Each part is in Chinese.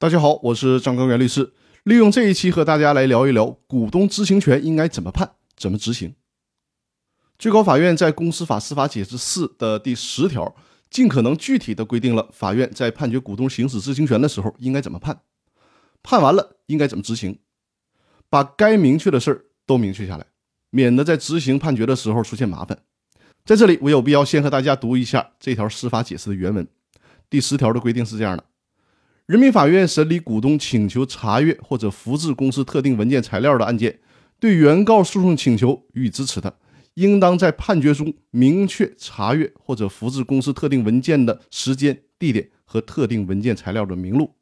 大家好，我是张根源律师，利用这一期和大家来聊一聊股东知情权应该怎么判、怎么执行。最高法院在《公司法司法解释四》的第十条，尽可能具体的规定了法院在判决股东行使知情权的时候应该怎么判，判完了应该怎么执行，把该明确的事儿都明确下来，免得在执行判决的时候出现麻烦。在这里，我有必要先和大家读一下这条司法解释的原文。第十条的规定是这样的。人民法院审理股东请求查阅或者复制公司特定文件材料的案件，对原告诉讼请求予以支持的，应当在判决中明确查阅或者复制公司特定文件的时间、地点和特定文件材料的名录。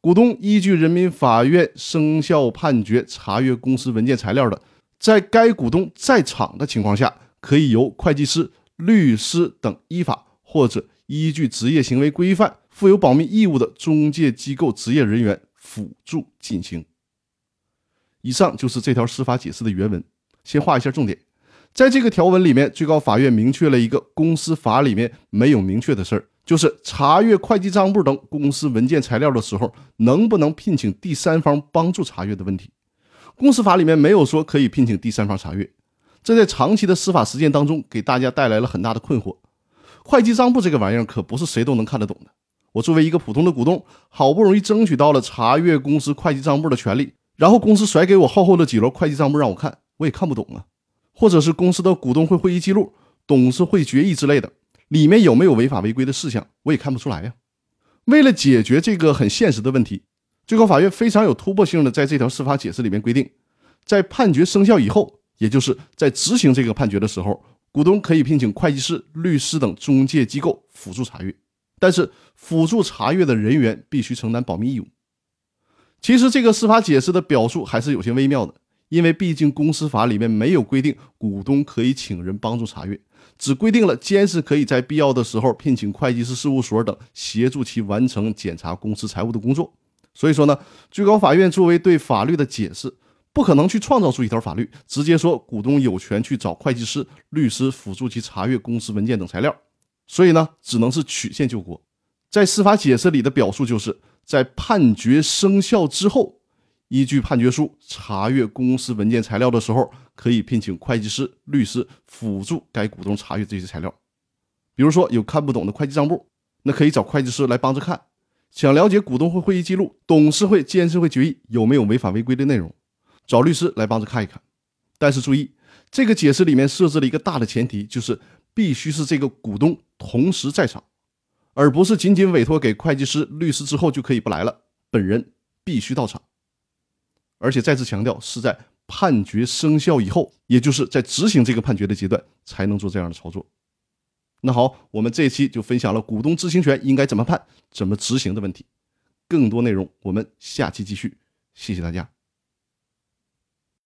股东依据人民法院生效判决查阅公司文件材料的，在该股东在场的情况下，可以由会计师、律师等依法或者依据职业行为规范。负有保密义务的中介机构职业人员辅助进行。以上就是这条司法解释的原文。先画一下重点，在这个条文里面，最高法院明确了一个公司法里面没有明确的事儿，就是查阅会计账簿等公司文件材料的时候，能不能聘请第三方帮助查阅的问题。公司法里面没有说可以聘请第三方查阅，这在长期的司法实践当中给大家带来了很大的困惑。会计账簿这个玩意儿可不是谁都能看得懂的。我作为一个普通的股东，好不容易争取到了查阅公司会计账簿的权利，然后公司甩给我厚厚的几摞会计账簿让我看，我也看不懂啊。或者是公司的股东会会议记录、董事会决议之类的，里面有没有违法违规的事项，我也看不出来呀。为了解决这个很现实的问题，最高法院非常有突破性的在这条司法解释里面规定，在判决生效以后，也就是在执行这个判决的时候，股东可以聘请会计师、律师等中介机构辅助查阅。但是辅助查阅的人员必须承担保密义务。其实这个司法解释的表述还是有些微妙的，因为毕竟公司法里面没有规定股东可以请人帮助查阅，只规定了监事可以在必要的时候聘请会计师事务所等协助其完成检查公司财务的工作。所以说呢，最高法院作为对法律的解释，不可能去创造出一条法律，直接说股东有权去找会计师、律师辅助其查阅公司文件等材料。所以呢，只能是曲线救国。在司法解释里的表述，就是在判决生效之后，依据判决书查阅公司文件材料的时候，可以聘请会计师、律师辅助该股东查阅这些材料。比如说有看不懂的会计账簿，那可以找会计师来帮着看；想了解股东会会议记录、董事会、监事会决议有没有违法违规的内容，找律师来帮着看一看。但是注意，这个解释里面设置了一个大的前提，就是必须是这个股东。同时在场，而不是仅仅委托给会计师、律师之后就可以不来了。本人必须到场，而且再次强调是在判决生效以后，也就是在执行这个判决的阶段才能做这样的操作。那好，我们这一期就分享了股东知情权应该怎么判、怎么执行的问题。更多内容我们下期继续。谢谢大家。